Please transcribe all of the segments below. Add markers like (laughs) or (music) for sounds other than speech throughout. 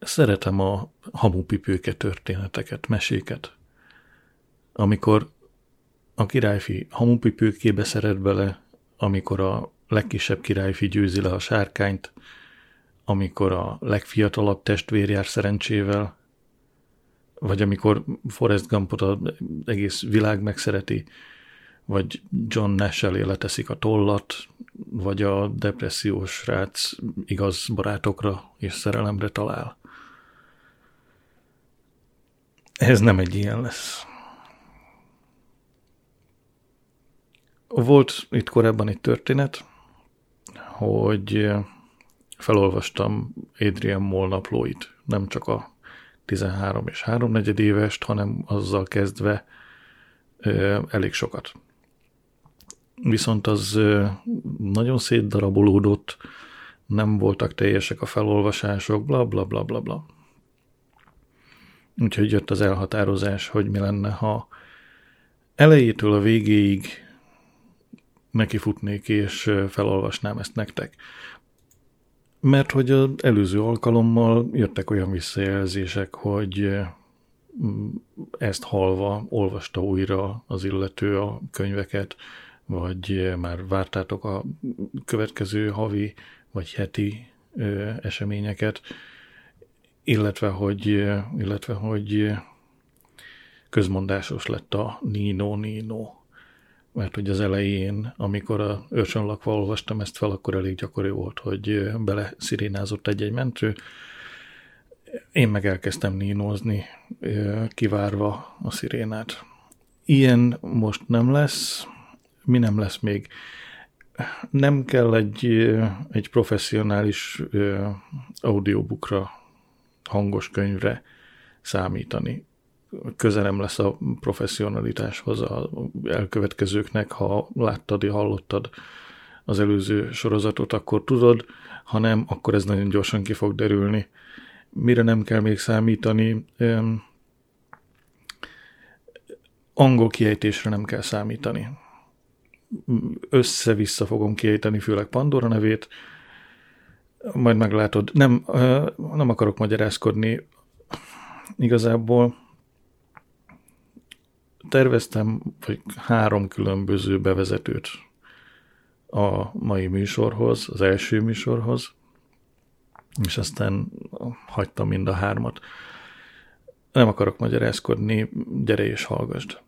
szeretem a hamupipőke történeteket, meséket. Amikor a királyfi hamupipőkébe szeret bele, amikor a legkisebb királyfi győzi le a sárkányt, amikor a legfiatalabb testvér jár szerencsével, vagy amikor Forrest Gumpot az egész világ megszereti, vagy John Nash elé leteszik a tollat, vagy a depressziós rác igaz barátokra és szerelemre talál. Ez nem egy ilyen lesz. Volt itt korábban egy történet, hogy felolvastam Adrian Moll nem csak a 13 és 3 negyed évest, hanem azzal kezdve elég sokat. Viszont az ö, nagyon szétdarabolódott, nem voltak teljesek a felolvasások, bla bla bla bla bla. Úgyhogy jött az elhatározás, hogy mi lenne, ha elejétől a végéig nekifutnék és felolvasnám ezt nektek. Mert hogy az előző alkalommal jöttek olyan visszajelzések, hogy ezt halva olvasta újra az illető a könyveket, vagy már vártátok a következő havi vagy heti eseményeket, illetve hogy, illetve hogy közmondásos lett a Nino Nino mert hogy az elején, amikor a őrsönlakva olvastam ezt fel, akkor elég gyakori volt, hogy bele szirénázott egy-egy mentő. Én meg elkezdtem nínozni, kivárva a szirénát. Ilyen most nem lesz, mi nem lesz még. Nem kell egy, egy professzionális audiobookra, hangos könyvre számítani közelem lesz a professzionalitáshoz a elkövetkezőknek, ha láttad, hallottad az előző sorozatot, akkor tudod, ha nem, akkor ez nagyon gyorsan ki fog derülni. Mire nem kell még számítani? Angol kiejtésre nem kell számítani. Össze-vissza fogom kiejteni, főleg Pandora nevét, majd meglátod. Nem, nem akarok magyarázkodni. Igazából terveztem vagy három különböző bevezetőt a mai műsorhoz, az első műsorhoz, és aztán hagytam mind a hármat. Nem akarok magyarázkodni, gyere és hallgasd.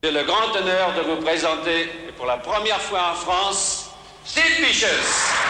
J'ai le grand honneur de vous présenter pour la première fois en France Sid Vicious.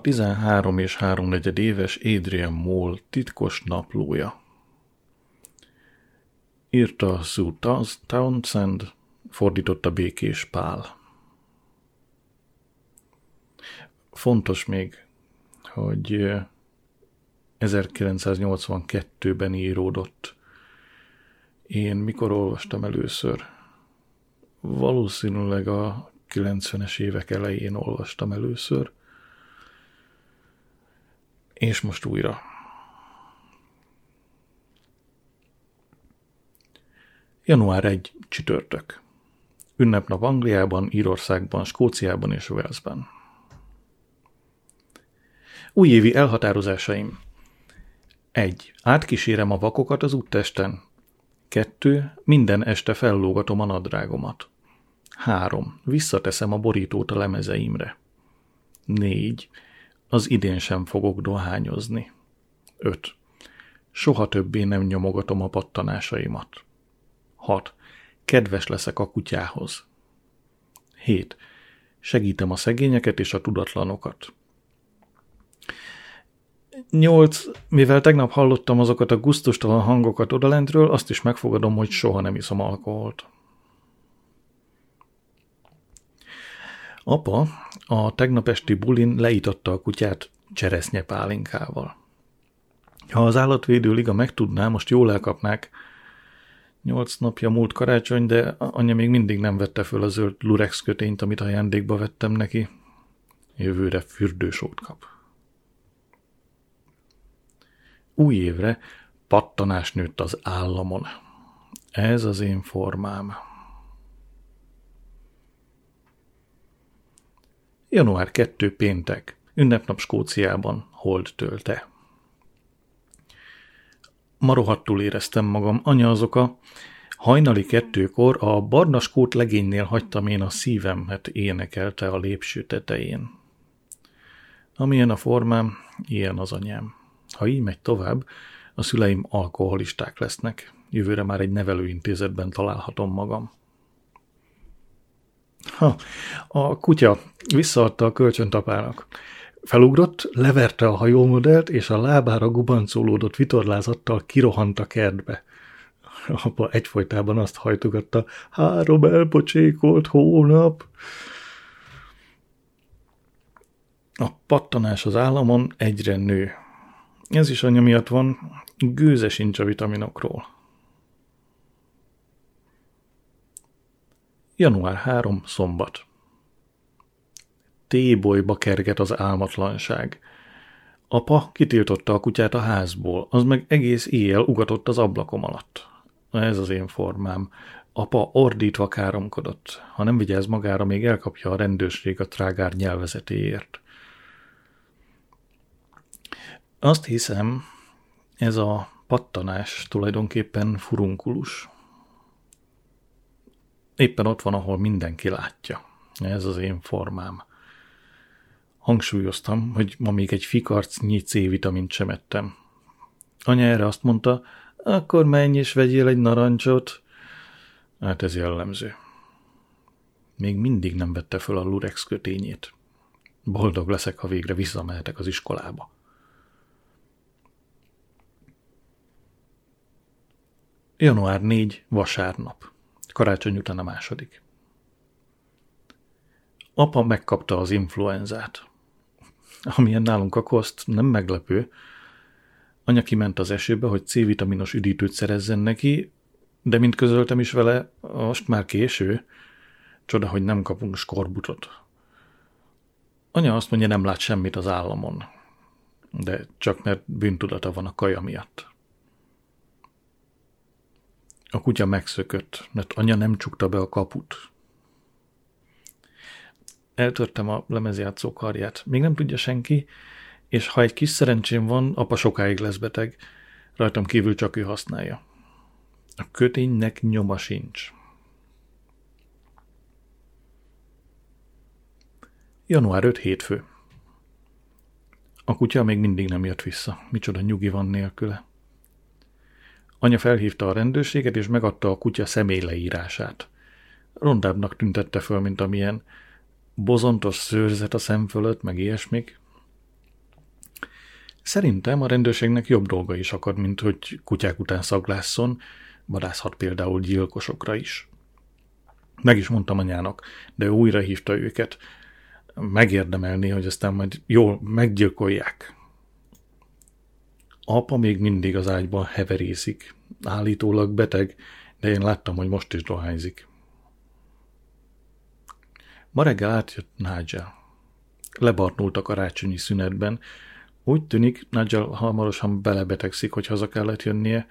A 13 és 3 éves Adrian Moll titkos naplója. Írta Sue Townsend, fordította Békés Pál. Fontos még, hogy 1982-ben íródott. Én mikor olvastam először? Valószínűleg a 90-es évek elején olvastam először, és most újra. Január 1. csütörtök. Ünnepnap Angliában, Írországban, Skóciában és Walesben. Újévi elhatározásaim. 1. Átkísérem a vakokat az úttesten. 2. Minden este fellógatom a nadrágomat. 3. Visszateszem a borítót a lemezeimre. 4. Az idén sem fogok dohányozni. 5. Soha többé nem nyomogatom a pattanásaimat. 6. Kedves leszek a kutyához. 7. Segítem a szegényeket és a tudatlanokat. 8. Mivel tegnap hallottam azokat a guztustalan hangokat odalentről, azt is megfogadom, hogy soha nem iszom alkoholt. Apa a tegnap esti bulin leította a kutyát cseresznye pálinkával. Ha az állatvédő liga megtudná, most jól elkapnák. Nyolc napja múlt karácsony, de anyja még mindig nem vette föl a zöld lurex kötényt, amit ajándékba vettem neki. Jövőre fürdősót kap. Új évre pattanás nőtt az államon. Ez az én formám. Január 2 péntek. Ünnepnap Skóciában. Hold tölte. Ma rohadtul éreztem magam. Anya az oka. Hajnali kettőkor a barna skót legénynél hagytam én a szívemet énekelte a lépső tetején. Amilyen a formám, ilyen az anyám. Ha így megy tovább, a szüleim alkoholisták lesznek. Jövőre már egy nevelőintézetben találhatom magam. Ha, a kutya visszaadta a kölcsönt apának. Felugrott, leverte a hajómodellt, és a lábára gubancolódott vitorlázattal kirohant a kertbe. Apa egyfolytában azt hajtogatta, három elpocsékolt hónap. A pattanás az államon egyre nő. Ez is anya miatt van, gőze sincs a vitaminokról. Január 3. Szombat. Tébolyba kerget az álmatlanság. Apa kitiltotta a kutyát a házból, az meg egész éjjel ugatott az ablakom alatt. Ez az én formám. Apa ordítva káromkodott. Ha nem vigyáz magára, még elkapja a rendőrség a trágár nyelvezetéért. Azt hiszem, ez a pattanás tulajdonképpen furunkulus. Éppen ott van, ahol mindenki látja. Ez az én formám. Hangsúlyoztam, hogy ma még egy fikarcnyi C-vitamint sem ettem. Anya erre azt mondta, akkor menj és vegyél egy narancsot. Hát ez jellemző. Még mindig nem vette föl a lurex kötényét. Boldog leszek, ha végre visszamehetek az iskolába. Január 4. Vasárnap. Karácsony után a második. Apa megkapta az influenzát. Amilyen nálunk a koszt, nem meglepő. Anya kiment az esőbe, hogy C-vitaminos üdítőt szerezzen neki, de mint közöltem is vele, most már késő. Csoda, hogy nem kapunk skorbutot. Anya azt mondja, nem lát semmit az államon. De csak mert bűntudata van a kaja miatt. A kutya megszökött, mert anya nem csukta be a kaput. Eltörtem a lemezjátszó karját. Még nem tudja senki, és ha egy kis szerencsém van, apa sokáig lesz beteg. Rajtam kívül csak ő használja. A köténynek nyoma sincs. Január 5 hétfő. A kutya még mindig nem jött vissza. Micsoda nyugi van nélküle. Anya felhívta a rendőrséget, és megadta a kutya személyleírását. Rondábbnak tüntette föl, mint amilyen bozontos szőrzet a szem fölött, meg ilyesmik. Szerintem a rendőrségnek jobb dolga is akad, mint hogy kutyák után szaglásszon, vadászhat például gyilkosokra is. Meg is mondtam anyának, de ő újra hívta őket. Megérdemelni, hogy aztán majd jól meggyilkolják. Apa még mindig az ágyban heverészik. Állítólag beteg, de én láttam, hogy most is dohányzik. Ma reggel átjött Nigel. Lebarnult a karácsonyi szünetben. Úgy tűnik, Nigel hamarosan belebetegszik, hogy haza kellett jönnie,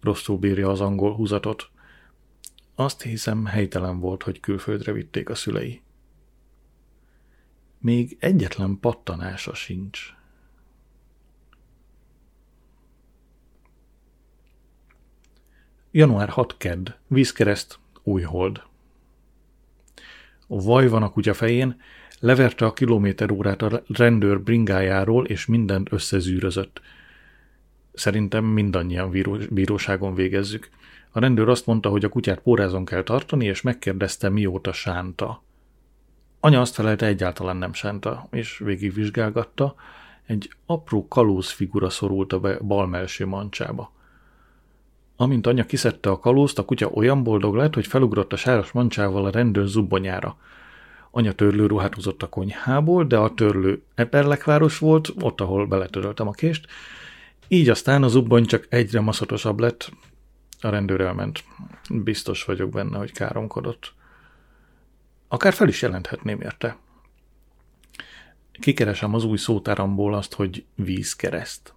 rosszul bírja az angol húzatot. Azt hiszem, helytelen volt, hogy külföldre vitték a szülei. Még egyetlen pattanása sincs. Január 6 kedd, vízkereszt, új hold. A vaj van a kutya fején, leverte a kilométer órát a rendőr bringájáról, és mindent összezűrözött. Szerintem mindannyian bíróságon végezzük. A rendőr azt mondta, hogy a kutyát pórázon kell tartani, és megkérdezte, mióta sánta. Anya azt felelte, egyáltalán nem sánta, és végigvizsgálgatta. Egy apró kalóz figura szorult a bal melső mancsába. Amint anya kiszedte a kalózt, a kutya olyan boldog lett, hogy felugrott a sáros mancsával a rendőr zubbonyára. Anya törlőruhát hozott a konyhából, de a törlő eperlekváros volt, ott, ahol beletöröltem a kést, így aztán a zubbony csak egyre maszatosabb lett, a rendőr elment. Biztos vagyok benne, hogy káromkodott. Akár fel is jelenthetném érte. Kikeresem az új szótáramból azt, hogy vízkereszt.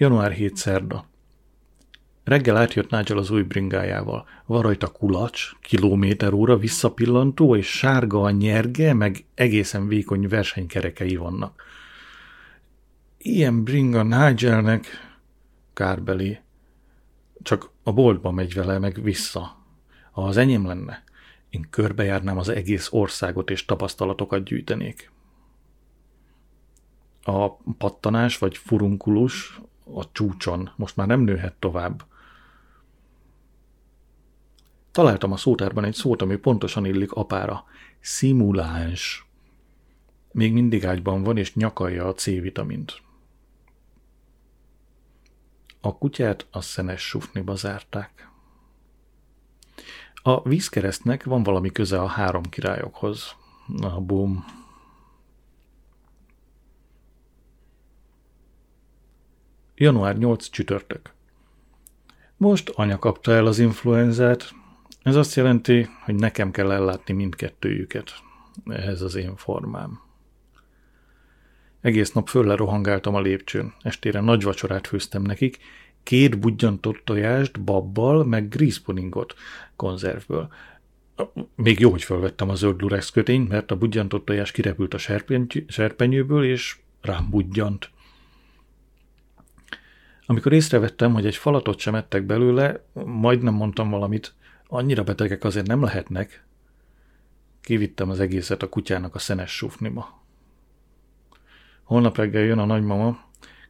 Január 7 szerda. Reggel átjött Nigel az új bringájával. Van rajta kulacs, kilométer óra visszapillantó, és sárga a nyerge, meg egészen vékony versenykerekei vannak. Ilyen bringa Nigelnek kárbeli. Csak a boltba megy vele, meg vissza. Ha az enyém lenne, én körbejárnám az egész országot, és tapasztalatokat gyűjtenék. A pattanás vagy furunkulus a csúcson most már nem nőhet tovább. Találtam a szótárban egy szót, ami pontosan illik apára. Szimuláns. Még mindig ágyban van, és nyakalja a C-vitamint. A kutyát a szenes sufniba zárták. A vízkeresztnek van valami köze a három királyokhoz. Na, bum. Január 8 csütörtök. Most anya kapta el az influenzát, ez azt jelenti, hogy nekem kell ellátni mindkettőjüket. Ehhez az én formám. Egész nap fölle rohangáltam a lépcsőn. Estére nagy vacsorát főztem nekik, két budjantott tojást, babbal, meg grízpuningot konzervből. Még jó, hogy felvettem a zöld lurex kötényt, mert a budjantott tojás kirepült a serpenyőből, és rám budjant. Amikor észrevettem, hogy egy falatot sem ettek belőle, majdnem mondtam valamit, Annyira betegek azért nem lehetnek. Kivittem az egészet a kutyának a szenes sufniba. Holnap reggel jön a nagymama,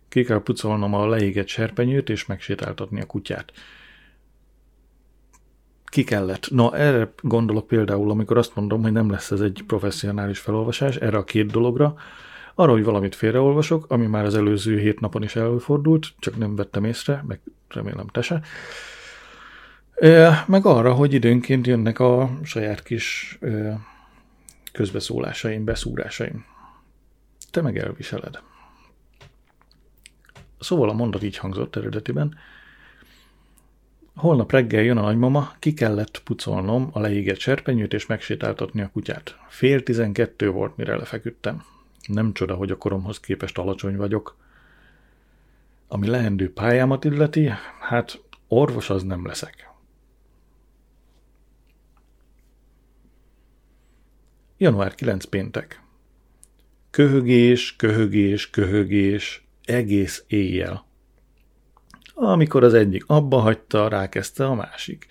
ki kell pucolnom a leégett serpenyőt és megsétáltatni a kutyát. Ki kellett. Na, erre gondolok például, amikor azt mondom, hogy nem lesz ez egy professzionális felolvasás, erre a két dologra, arra, hogy valamit félreolvasok, ami már az előző hét napon is előfordult, csak nem vettem észre, meg remélem te se. Meg arra, hogy időnként jönnek a saját kis közbeszólásaim, beszúrásaim. Te meg elviseled. Szóval a mondat így hangzott eredetiben. Holnap reggel jön a nagymama, ki kellett pucolnom a leégett serpenyőt és megsétáltatni a kutyát. Fél tizenkettő volt, mire lefeküdtem. Nem csoda, hogy a koromhoz képest alacsony vagyok. Ami leendő pályámat illeti, hát orvos az nem leszek. Január 9 péntek. Köhögés, köhögés, köhögés, egész éjjel. Amikor az egyik abba hagyta, rákezdte a másik.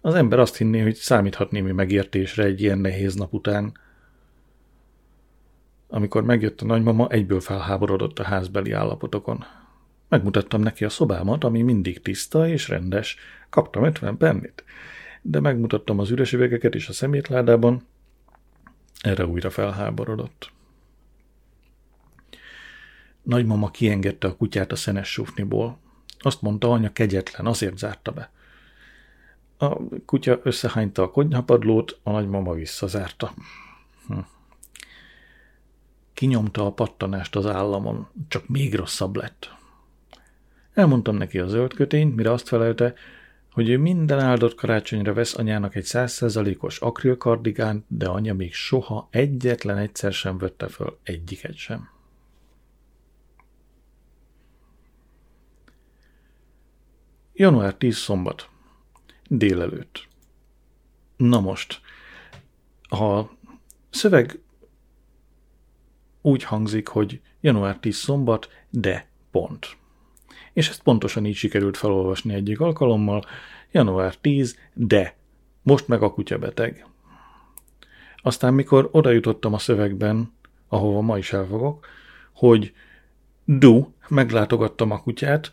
Az ember azt hinné, hogy számíthat némi megértésre egy ilyen nehéz nap után. Amikor megjött a nagymama, egyből felháborodott a házbeli állapotokon. Megmutattam neki a szobámat, ami mindig tiszta és rendes. Kaptam 50 pennit. De megmutattam az üres üvegeket is a szemétládában, Erre újra felháborodott. Nagymama kiengedte a kutyát a szenes sufniból. Azt mondta, anya kegyetlen, azért zárta be. A kutya összehányta a konyhapadlót, a nagymama visszazárta. Hm. Kinyomta a pattanást az államon, csak még rosszabb lett. Elmondtam neki a zöld kötényt, mire azt felelte, hogy ő minden áldott karácsonyra vesz anyának egy százszerzalékos akrilkardigánt, de anya még soha egyetlen egyszer sem vette föl egyiket sem. Január 10 szombat. Délelőtt. Na most, a szöveg úgy hangzik, hogy január 10 szombat, de pont. És ezt pontosan így sikerült felolvasni egyik alkalommal, január 10, de most meg a kutya beteg. Aztán, mikor oda jutottam a szövegben, ahova ma is elfogok, hogy du, meglátogattam a kutyát,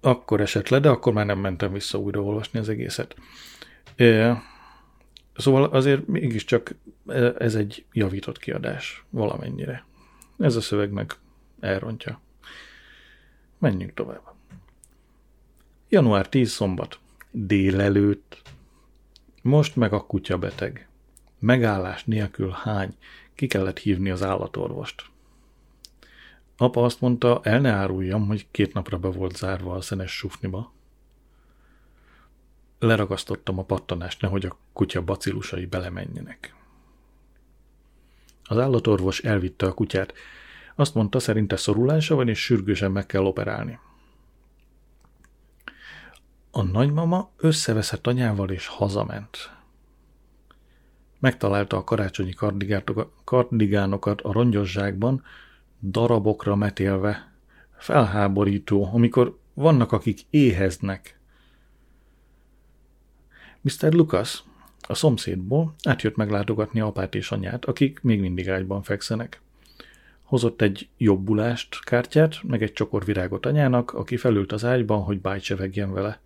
akkor esett le, de akkor már nem mentem vissza újra olvasni az egészet. Szóval azért mégiscsak ez egy javított kiadás valamennyire. Ez a szöveg meg elrontja. Menjünk tovább. Január 10 szombat. Délelőtt. Most meg a kutya beteg. Megállás nélkül hány. Ki kellett hívni az állatorvost. Apa azt mondta, el ne áruljam, hogy két napra be volt zárva a szenes sufniba. Leragasztottam a pattanást, nehogy a kutya bacilusai belemenjenek. Az állatorvos elvitte a kutyát. Azt mondta, szerinte szorulása van, és sürgősen meg kell operálni. A nagymama összeveszett anyával, és hazament. Megtalálta a karácsonyi kardigánokat a rongyos zsákban, darabokra metélve. Felháborító, amikor vannak, akik éheznek. Mr. Lucas, a szomszédból átjött meglátogatni apát és anyát, akik még mindig ágyban fekszenek. Hozott egy jobbulást, kártyát, meg egy csokor virágot anyának, aki felült az ágyban, hogy bájtsevegjen vele.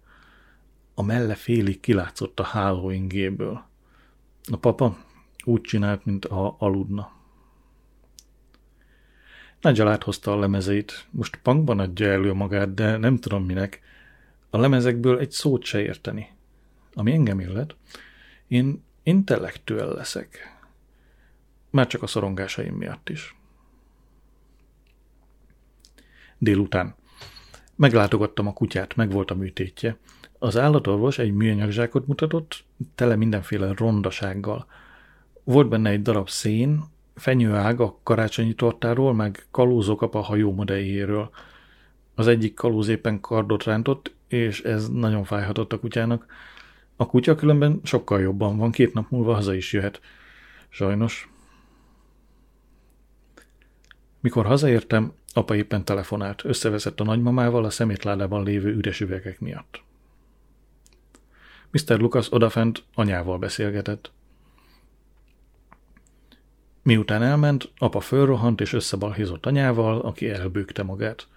A melle félig kilátszott a hálóingéből. A papa úgy csinált, mint a aludna. Nigel áthozta a lemezeit. Most punkban adja elő magát, de nem tudom minek. A lemezekből egy szót se érteni. Ami engem illet, én intellektuel leszek. Már csak a szorongásaim miatt is. Délután. Meglátogattam a kutyát, meg volt a műtétje. Az állatorvos egy műanyag zsákot mutatott, tele mindenféle rondasággal. Volt benne egy darab szén, fenyőág a karácsonyi tortáról, meg kalózok a hajó modelljéről. Az egyik kalóz éppen kardot rántott, és ez nagyon fájhatott a kutyának. A kutya különben sokkal jobban van, két nap múlva haza is jöhet. Sajnos. Mikor hazaértem, apa éppen telefonált, összeveszett a nagymamával a szemétládában lévő üres üvegek miatt. Mr. Lucas odafent anyával beszélgetett. Miután elment, apa fölrohant és összebalhézott anyával, aki elbőgte magát.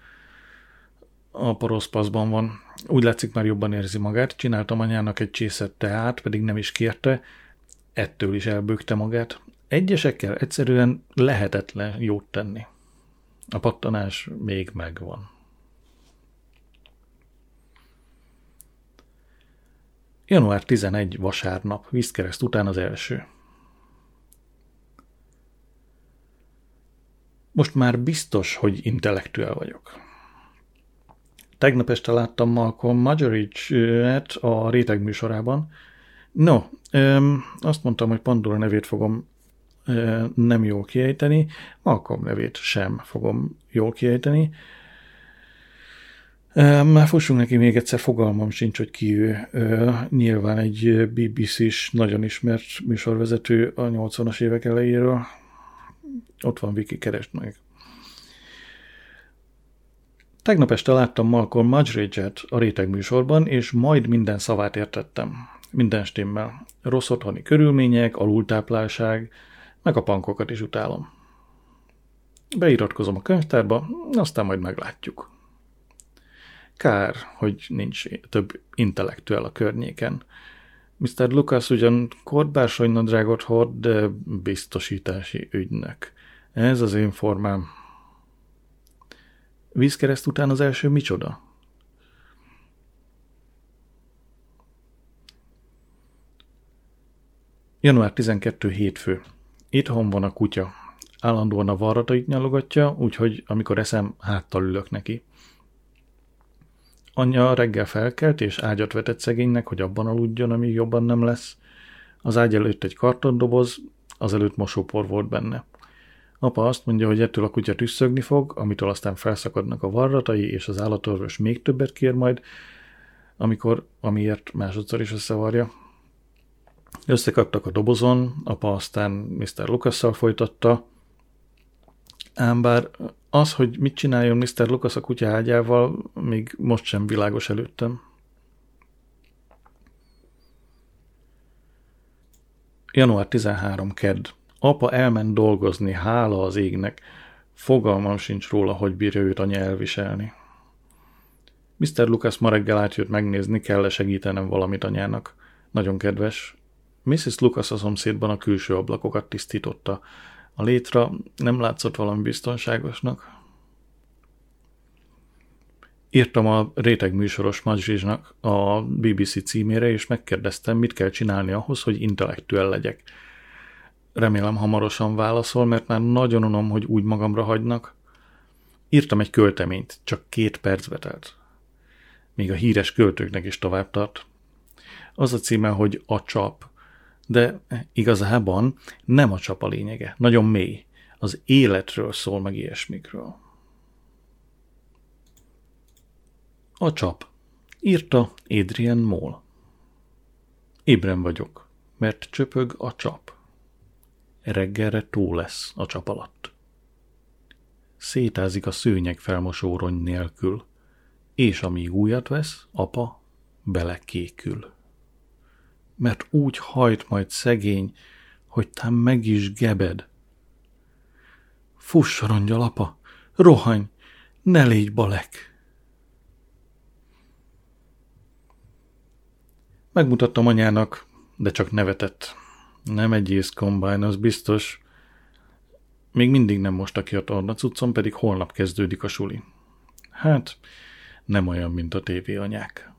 A poroszpaszban van. Úgy látszik, már jobban érzi magát. Csináltam anyának egy csészet teát, pedig nem is kérte. Ettől is elbőgte magát. Egyesekkel egyszerűen lehetetlen jót tenni. A pattanás még megvan. Január 11 vasárnap, vízkereszt után az első. Most már biztos, hogy intellektuel vagyok. Tegnap este láttam Malcolm Muggeridge-et a réteg műsorában. No, azt mondtam, hogy Pandora nevét fogom nem jól kiejteni, Malcolm nevét sem fogom jól kiejteni. Már fussunk neki még egyszer, fogalmam sincs, hogy ki ő. Nyilván egy BBC-s, nagyon ismert műsorvezető a 80-as évek elejéről, ott van Viki, keresd meg. Tegnap este láttam Malcolm Mudgeridge-et a réteg műsorban, és majd minden szavát értettem. Minden stimmel. Rossz otthoni körülmények, alultáplálság, meg a pankokat is utálom. Beiratkozom a könyvtárba, aztán majd meglátjuk. Kár, hogy nincs több intellektuel a környéken. Mr. Lucas ugyan nadrágot hord, de biztosítási ügynök. Ez az én formám. Vízkereszt után az első micsoda? Január 12. hétfő. Itthon van a kutya. Állandóan a varratait nyalogatja, úgyhogy amikor eszem, háttal ülök neki. Anyja reggel felkelt, és ágyat vetett szegénynek, hogy abban aludjon, amíg jobban nem lesz. Az ágy előtt egy kartondoboz, azelőtt mosópor volt benne. Apa azt mondja, hogy ettől a kutya tüsszögni fog, amitől aztán felszakadnak a varratai, és az állatorvos még többet kér majd, amikor, amiért másodszor is összevarja. Összekaptak a dobozon, apa aztán Mr. Lukasszal folytatta, ám bár az, hogy mit csináljon Mr. Lucas a kutya ágyával, még most sem világos előttem. Január 13. Kedd. Apa elment dolgozni, hála az égnek. Fogalmam sincs róla, hogy bírja őt anya elviselni. Mr. Lucas ma reggel átjött megnézni, kell-e segítenem valamit anyának. Nagyon kedves. Mrs. Lucas a szomszédban a külső ablakokat tisztította. A létra nem látszott valami biztonságosnak. Írtam a réteg műsoros Madzsizsnak a BBC címére, és megkérdeztem, mit kell csinálni ahhoz, hogy intellektuel legyek. Remélem hamarosan válaszol, mert már nagyon unom, hogy úgy magamra hagynak. Írtam egy költeményt, csak két percbe telt. Még a híres költőknek is tovább tart. Az a címe, hogy A csap de igazában nem a csap a lényege, nagyon mély. Az életről szól meg ilyesmikről. A csap. Írta Adrian Moll. Ébren vagyok, mert csöpög a csap. Reggelre tó lesz a csap alatt. Szétázik a szőnyeg felmosórony nélkül, és amíg újat vesz, apa belekékül mert úgy hajt majd szegény, hogy tám meg is gebed. Fuss, rongyal, apa, rohany, ne légy balek! Megmutattam anyának, de csak nevetett. Nem egy ész kombájn, az biztos. Még mindig nem most a tornacuccom, pedig holnap kezdődik a suli. Hát, nem olyan, mint a tévé anyák.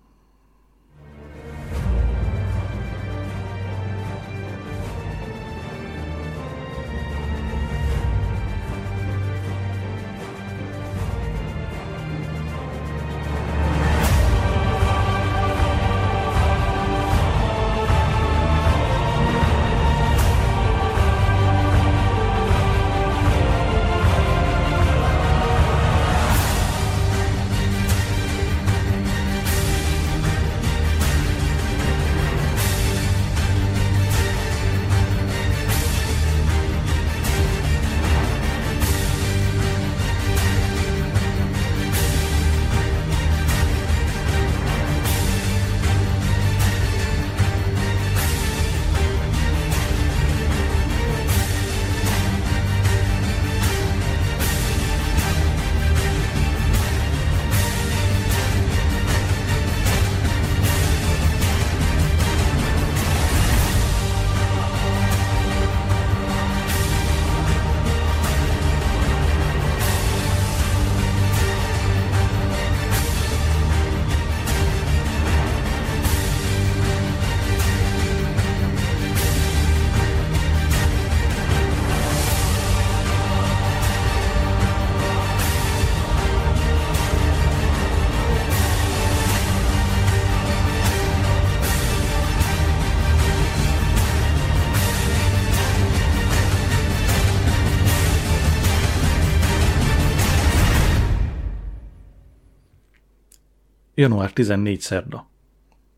Január 14 szerda.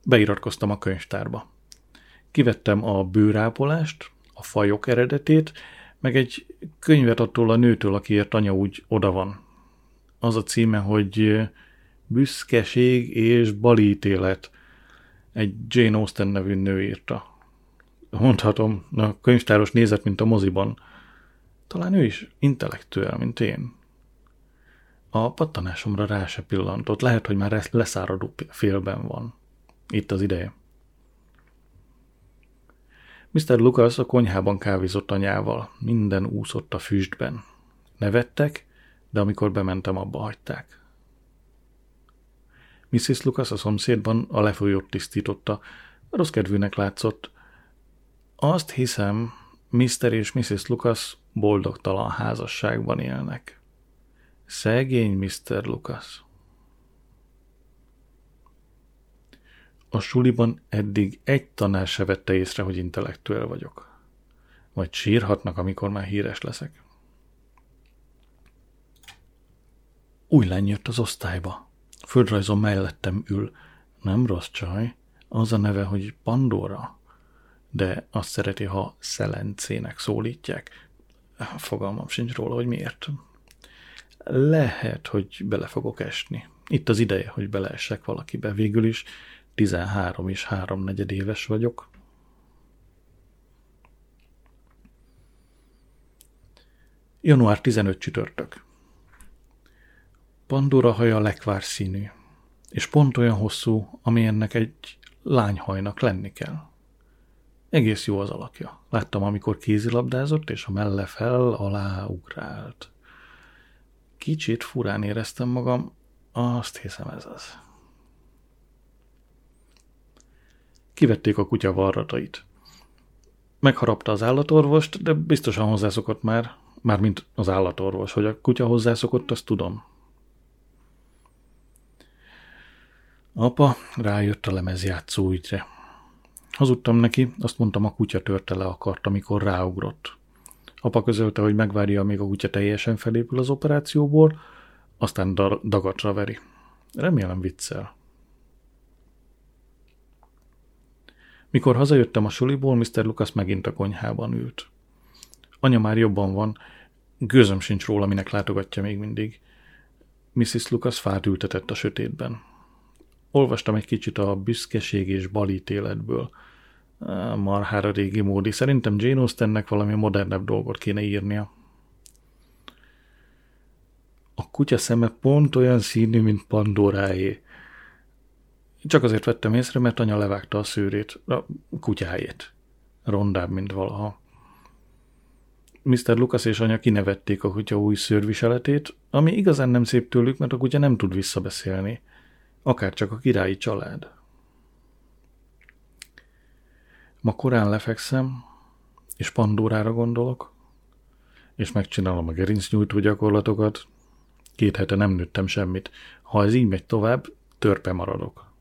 Beiratkoztam a könyvtárba. Kivettem a bőrápolást, a fajok eredetét, meg egy könyvet attól a nőtől, akiért anya úgy oda van. Az a címe, hogy Büszkeség és balítélet. Egy Jane Austen nevű nő írta. Mondhatom, a könyvtáros nézett, mint a moziban. Talán ő is intellektuel, mint én. A pattanásomra rá se pillantott. Lehet, hogy már leszáradó félben van. Itt az ideje. Mr. Lucas a konyhában kávézott anyával, minden úszott a füstben. Nevettek, de amikor bementem, abba hagyták. Mrs. Lucas a szomszédban a lefolyót tisztította, rossz kedvűnek látszott. Azt hiszem, Mr. és Mrs. Lucas boldogtalan házasságban élnek. Szegény Mr. Lucas. A suliban eddig egy tanár se vette észre, hogy intellektuel vagyok. Vagy sírhatnak, amikor már híres leszek. Új lány jött az osztályba. Földrajzon mellettem ül. Nem rossz csaj. Az a neve, hogy Pandora. De azt szereti, ha Szelencének szólítják. Fogalmam sincs róla, hogy miért. Lehet, hogy bele fogok esni. Itt az ideje, hogy beleessek valakibe. Végül is 13 és 3 negyed éves vagyok. Január 15 csütörtök. Pandora haja lekvár színű, és pont olyan hosszú, amilyennek egy lányhajnak lenni kell. Egész jó az alakja. Láttam, amikor kézilabdázott, és a melle fel alá ugrált. Kicsit furán éreztem magam, azt hiszem ez az. Kivették a kutya varratait. Megharapta az állatorvost, de biztosan hozzászokott már, mármint az állatorvos, hogy a kutya hozzászokott, azt tudom. Apa rájött a lemezjátszó ügyre. Hazudtam neki, azt mondtam, a kutya törte le a kart, amikor ráugrott. Apa közölte, hogy megvárja, amíg a kutya teljesen felépül az operációból, aztán dagatra veri. Remélem viccel. Mikor hazajöttem a suliból, Mr. Lucas megint a konyhában ült. Anya már jobban van, gőzöm sincs róla, minek látogatja még mindig. Mrs. Lucas fát ültetett a sötétben. Olvastam egy kicsit a büszkeség és balít életből. Marhára régi módi. Szerintem Jane Austennek valami modernebb dolgot kéne írnia. A kutya szeme pont olyan színű, mint Pandoráé. Csak azért vettem észre, mert anya levágta a szőrét, a kutyájét. Rondább, mint valaha. Mr. Lucas és anya kinevették a kutya új szőrviseletét, ami igazán nem szép tőlük, mert a kutya nem tud visszabeszélni. Akár csak a királyi család. Ma korán lefekszem, és Pandórára gondolok, és megcsinálom a gerincnyújtó gyakorlatokat. Két hete nem nőttem semmit. Ha ez így megy tovább, törpe maradok.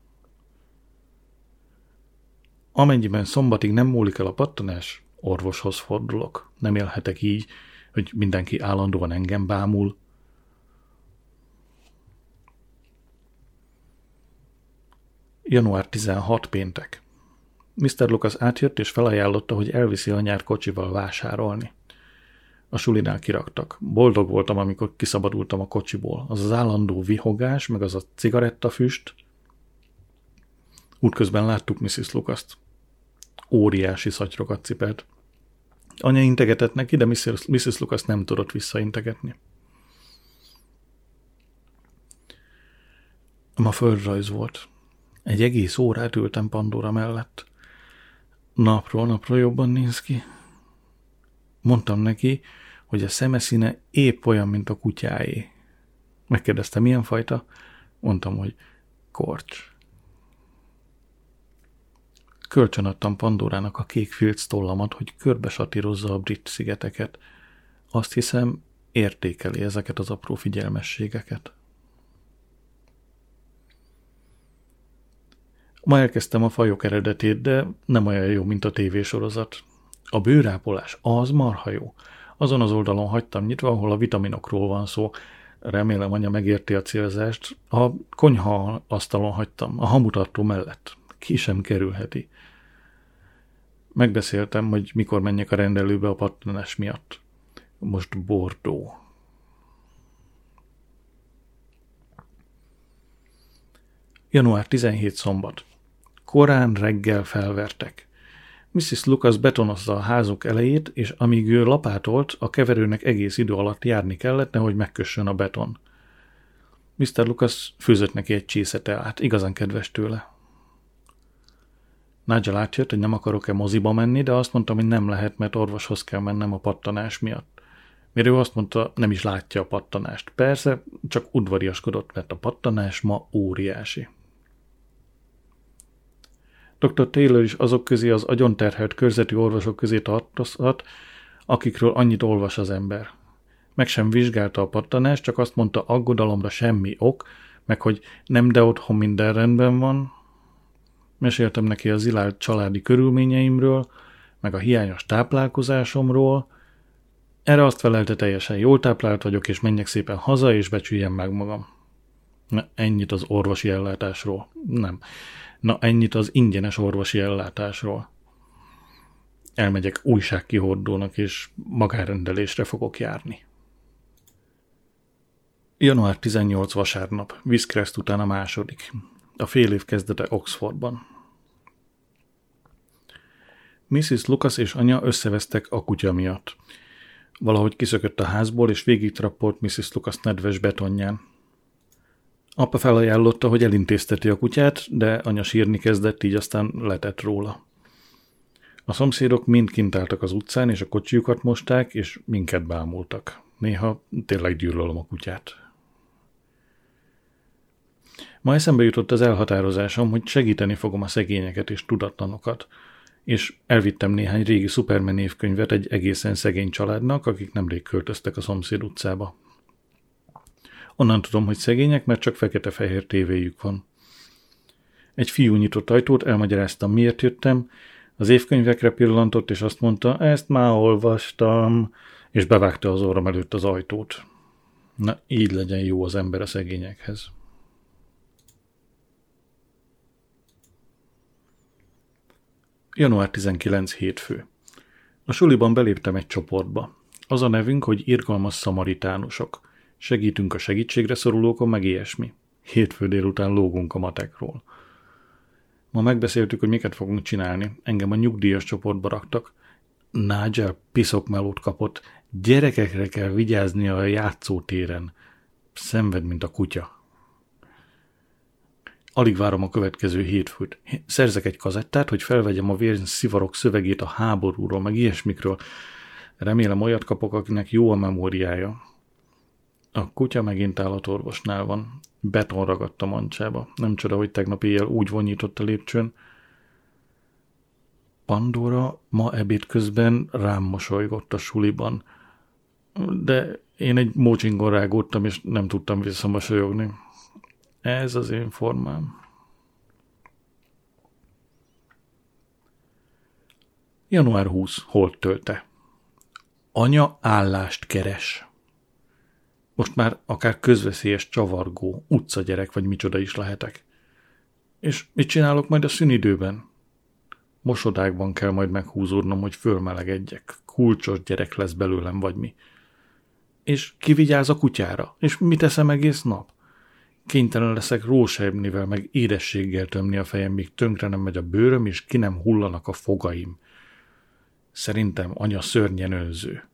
Amennyiben szombatig nem múlik el a pattanás, orvoshoz fordulok. Nem élhetek így, hogy mindenki állandóan engem bámul. Január 16 péntek. Mr. Lucas átjött és felajánlotta, hogy elviszi a nyár kocsival vásárolni. A sulinál kiraktak. Boldog voltam, amikor kiszabadultam a kocsiból. Az az állandó vihogás, meg az a cigarettafüst. Útközben láttuk Mrs. Lucas-t óriási szatyrokat cipelt. Anya integetett neki, de. Mrs. Lucas nem tudott visszaintegetni. Ma földrajz volt. Egy egész órát ültem Pandora mellett. Napról napra jobban néz ki. Mondtam neki, hogy a szeme színe épp olyan, mint a kutyáé. Megkérdezte, milyen fajta? Mondtam, hogy korcs. Kölcsönadtam Pandorának a kék filc tollamat, hogy körbe satírozza a brit szigeteket. Azt hiszem, értékeli ezeket az apró figyelmességeket. Ma elkezdtem a fajok eredetét, de nem olyan jó, mint a tévésorozat. A bőrápolás az marha jó. Azon az oldalon hagytam nyitva, ahol a vitaminokról van szó. Remélem anya megérti a célzást. A konyha asztalon hagytam, a hamutartó mellett. Ki sem kerülheti. Megbeszéltem, hogy mikor menjek a rendelőbe a pattanás miatt. Most Bordó. Január 17 szombat. Korán reggel felvertek. Mrs. Lucas betonozza a házuk elejét, és amíg ő lapátolt, a keverőnek egész idő alatt járni kellett, nehogy megkössön a beton. Mr. Lucas főzött neki egy csésze teát, igazán kedves tőle. Nigel átjött, hogy nem akarok-e moziba menni, de azt mondtam, hogy nem lehet, mert orvoshoz kell mennem a pattanás miatt. Mire ő azt mondta, nem is látja a pattanást. Persze, csak udvariaskodott, mert a pattanás ma óriási. Dr. Taylor is azok közé az agyonterhelt körzeti orvosok közé tartozhat, akikről annyit olvas az ember. Meg sem vizsgálta a pattanást, csak azt mondta, aggodalomra semmi ok, meg hogy nem de otthon minden rendben van. Meséltem neki az ilált családi körülményeimről, meg a hiányos táplálkozásomról. Erre azt felelte teljesen jól táplált vagyok, és menjek szépen haza, és becsüljem meg magam. Na, ennyit az orvosi ellátásról. Nem. Na, ennyit az ingyenes orvosi ellátásról. Elmegyek újságkihordónak, és magárendelésre fogok járni. Január 18 vasárnap, Viszkreszt után a második. A fél év kezdete Oxfordban. Mrs. Lucas és anya összevesztek a kutya miatt. Valahogy kiszökött a házból, és végig trappolt Mrs. Lucas nedves betonján. Apa felajánlotta, hogy elintézteti a kutyát, de anya sírni kezdett, így aztán letett róla. A szomszédok mind kint álltak az utcán, és a kocsiukat mosták, és minket bámultak. Néha tényleg gyűlölöm a kutyát. Ma eszembe jutott az elhatározásom, hogy segíteni fogom a szegényeket és tudatlanokat, és elvittem néhány régi Superman évkönyvet egy egészen szegény családnak, akik nemrég költöztek a szomszéd utcába. Onnan tudom, hogy szegények, mert csak fekete-fehér tévéjük van. Egy fiú nyitott ajtót, elmagyaráztam, miért jöttem, az évkönyvekre pillantott, és azt mondta, ezt már olvastam, és bevágta az orrom előtt az ajtót. Na, így legyen jó az ember a szegényekhez. Január 19 hétfő. A suliban beléptem egy csoportba. Az a nevünk, hogy irgalmas szamaritánusok. Segítünk a segítségre szorulókon, meg ilyesmi. Hétfő délután lógunk a matekról. Ma megbeszéltük, hogy miket fogunk csinálni. Engem a nyugdíjas csoportba raktak. Nigel piszokmelót kapott. Gyerekekre kell vigyázni a játszótéren. Szenved, mint a kutya. Alig várom a következő hétfőt. Szerzek egy kazettát, hogy felvegyem a vér szivarok szövegét a háborúról, meg ilyesmikről. Remélem olyat kapok, akinek jó a memóriája. A kutya megint állatorvosnál van. Beton ragadt a mancsába. Nem csoda, hogy tegnap éjjel úgy vonyított a lépcsőn. Pandora ma ebéd közben rám mosolygott a suliban. De én egy mócsingon rágódtam, és nem tudtam visszamosolyogni. Ez az én formám. Január 20. Holt tölte. Anya állást keres. Most már akár közveszélyes csavargó, utcagyerek vagy micsoda is lehetek. És mit csinálok majd a szünidőben? Mosodákban kell majd meghúzódnom, hogy fölmelegedjek. Kulcsos gyerek lesz belőlem, vagy mi. És ki vigyáz a kutyára? És mit teszem egész nap? Kénytelen leszek rósejbnivel meg édességgel tömni a fejem, míg tönkre nem megy a bőröm, és ki nem hullanak a fogaim. Szerintem anya szörnyen önző.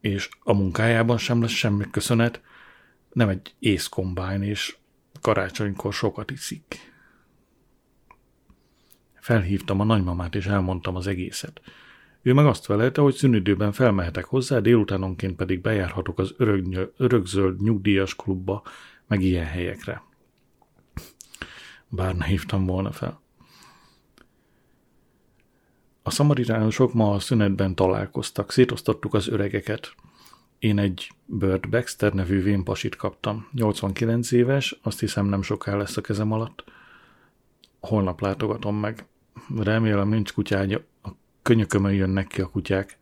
És a munkájában sem lesz semmi köszönet, nem egy észkombány, és karácsonykor sokat iszik. Felhívtam a nagymamát, és elmondtam az egészet. Ő meg azt felelte, hogy szünidőben felmehetek hozzá, délutánonként pedig bejárhatok az örök, örökzöld nyugdíjas klubba, meg ilyen helyekre. Bár ne hívtam volna fel. A szamaritánusok ma a szünetben találkoztak, szétosztottuk az öregeket. Én egy Bert Baxter nevű vénpasit kaptam. 89 éves, azt hiszem nem soká lesz a kezem alatt. Holnap látogatom meg. Remélem nincs kutyája, a könyökömön jönnek ki a kutyák.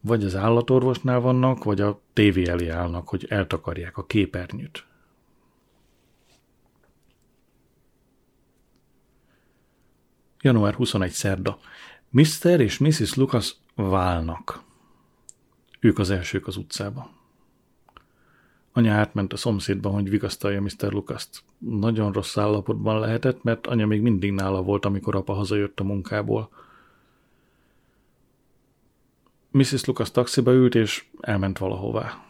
Vagy az állatorvosnál vannak, vagy a tévé elé állnak, hogy eltakarják a képernyőt. Január 21 szerda. Mr. és Mrs. Lucas válnak. Ők az elsők az utcába. Anya átment a szomszédba, hogy vigasztalja Mr. Lucas-t. Nagyon rossz állapotban lehetett, mert anya még mindig nála volt, amikor apa hazajött a munkából. Mrs. Lucas taxiba ült, és elment valahová.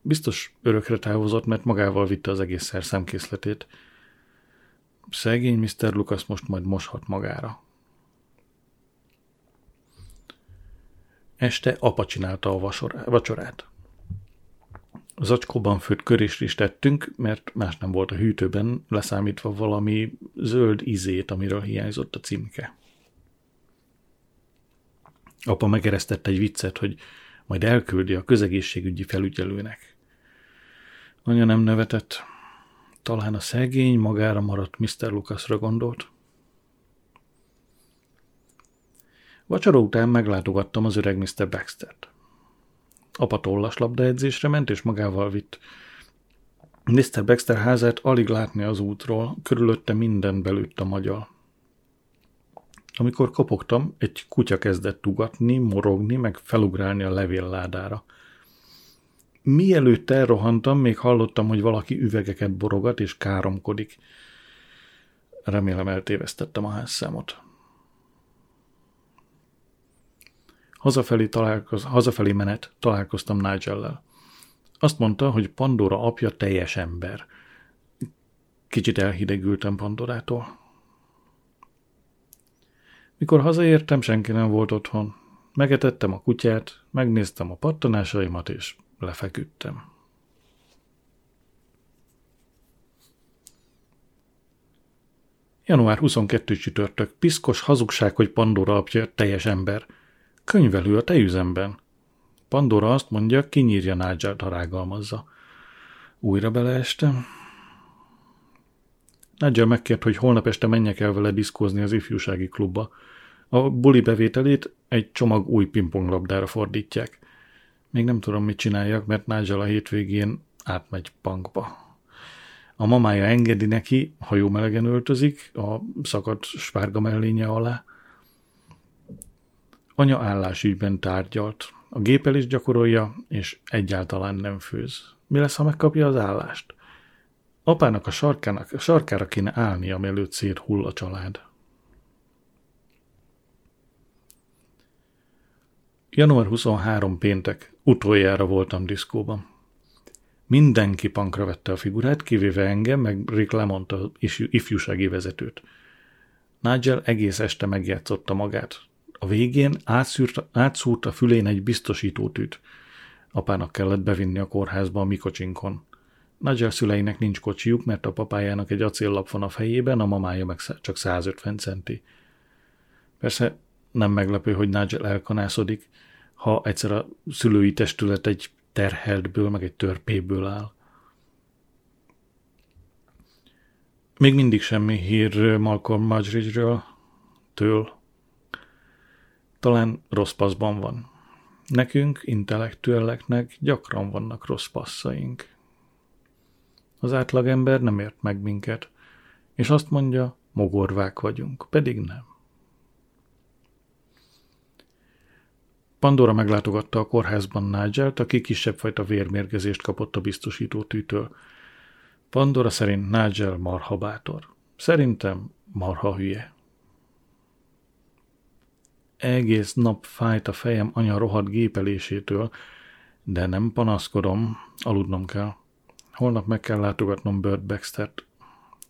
Biztos örökre távozott, mert magával vitte az egész szemkészletét. Szegény Mr. Lucas most majd moshat magára. Este apa csinálta a vacsorát. Az acskóban főtt körést is tettünk, mert más nem volt a hűtőben, leszámítva valami zöld izét, amiről hiányzott a címke. Apa megeresztett egy viccet, hogy majd elküldi a közegészségügyi felügyelőnek. Anya nem nevetett. Talán a szegény magára maradt Mr. Lucasra gondolt. Vacsora után meglátogattam az öreg Mr. Baxtert. Apa tollas labdaedzésre ment, és magával vitt. Mr. Baxter házát alig látni az útról, körülötte minden belőtt a magyar. Amikor kopogtam, egy kutya kezdett tugatni, morogni, meg felugrálni a levélládára. Mielőtt elrohantam, még hallottam, hogy valaki üvegeket borogat és káromkodik. Remélem eltévesztettem a házszámot. Hazafelé, találkoz, hazafelé menet találkoztam Nigel-lel. Azt mondta, hogy Pandora apja teljes ember. Kicsit elhidegültem Pandorától. Mikor hazaértem, senki nem volt otthon. Megetettem a kutyát, megnéztem a pattanásaimat, és lefeküdtem. Január 22 csütörtök. Piszkos hazugság, hogy Pandora apja teljes ember. Könyvelő a tejüzemben. Pandora azt mondja, kinyírja Nigel-t, ha rágalmazza. Újra beleestem. Nigel megkért, hogy holnap este menjek el vele diszkózni az ifjúsági klubba. A buli bevételét egy csomag új pingponglabdára fordítják. Még nem tudom, mit csináljak, mert Nigel a hétvégén átmegy punkba. A mamája engedi neki, ha jó melegen öltözik, a szakadt spárga mellénye alá. Anya állásügyben tárgyalt. A gépelés gyakorolja, és egyáltalán nem főz. Mi lesz, ha megkapja az állást? Apának a, sarkának, a sarkára kéne állni, amelőtt szét hull a család. Január 23 péntek. Utoljára voltam diszkóban. Mindenki pankra vette a figurát, kivéve engem, meg Rick Lemont, a ifjúsági vezetőt. Nigel egész este megjátszotta magát. A végén átszúrt, átszúrt a fülén egy biztosítótűt. Apának kellett bevinni a kórházba a mikocsinkon. Nigel szüleinek nincs kocsijuk, mert a papájának egy acéllap van a fejében, a mamája meg csak 150 centi. Persze nem meglepő, hogy Nigel elkanászodik, ha egyszer a szülői testület egy terheltből, meg egy törpéből áll. Még mindig semmi hír Malcolm Mudgeridge-ről, től. Talán rossz passzban van. Nekünk, intellektuelleknek gyakran vannak rossz passzaink. Az átlagember nem ért meg minket, és azt mondja, mogorvák vagyunk, pedig nem. Pandora meglátogatta a kórházban Nigel-t, aki kisebb fajta vérmérgezést kapott a biztosítótűtől. Pandora szerint Nigel marha bátor. Szerintem marha hülye. Egész nap fájt a fejem anya rohadt gépelésétől, de nem panaszkodom, aludnom kell. Holnap meg kell látogatnom Bird Baxtert.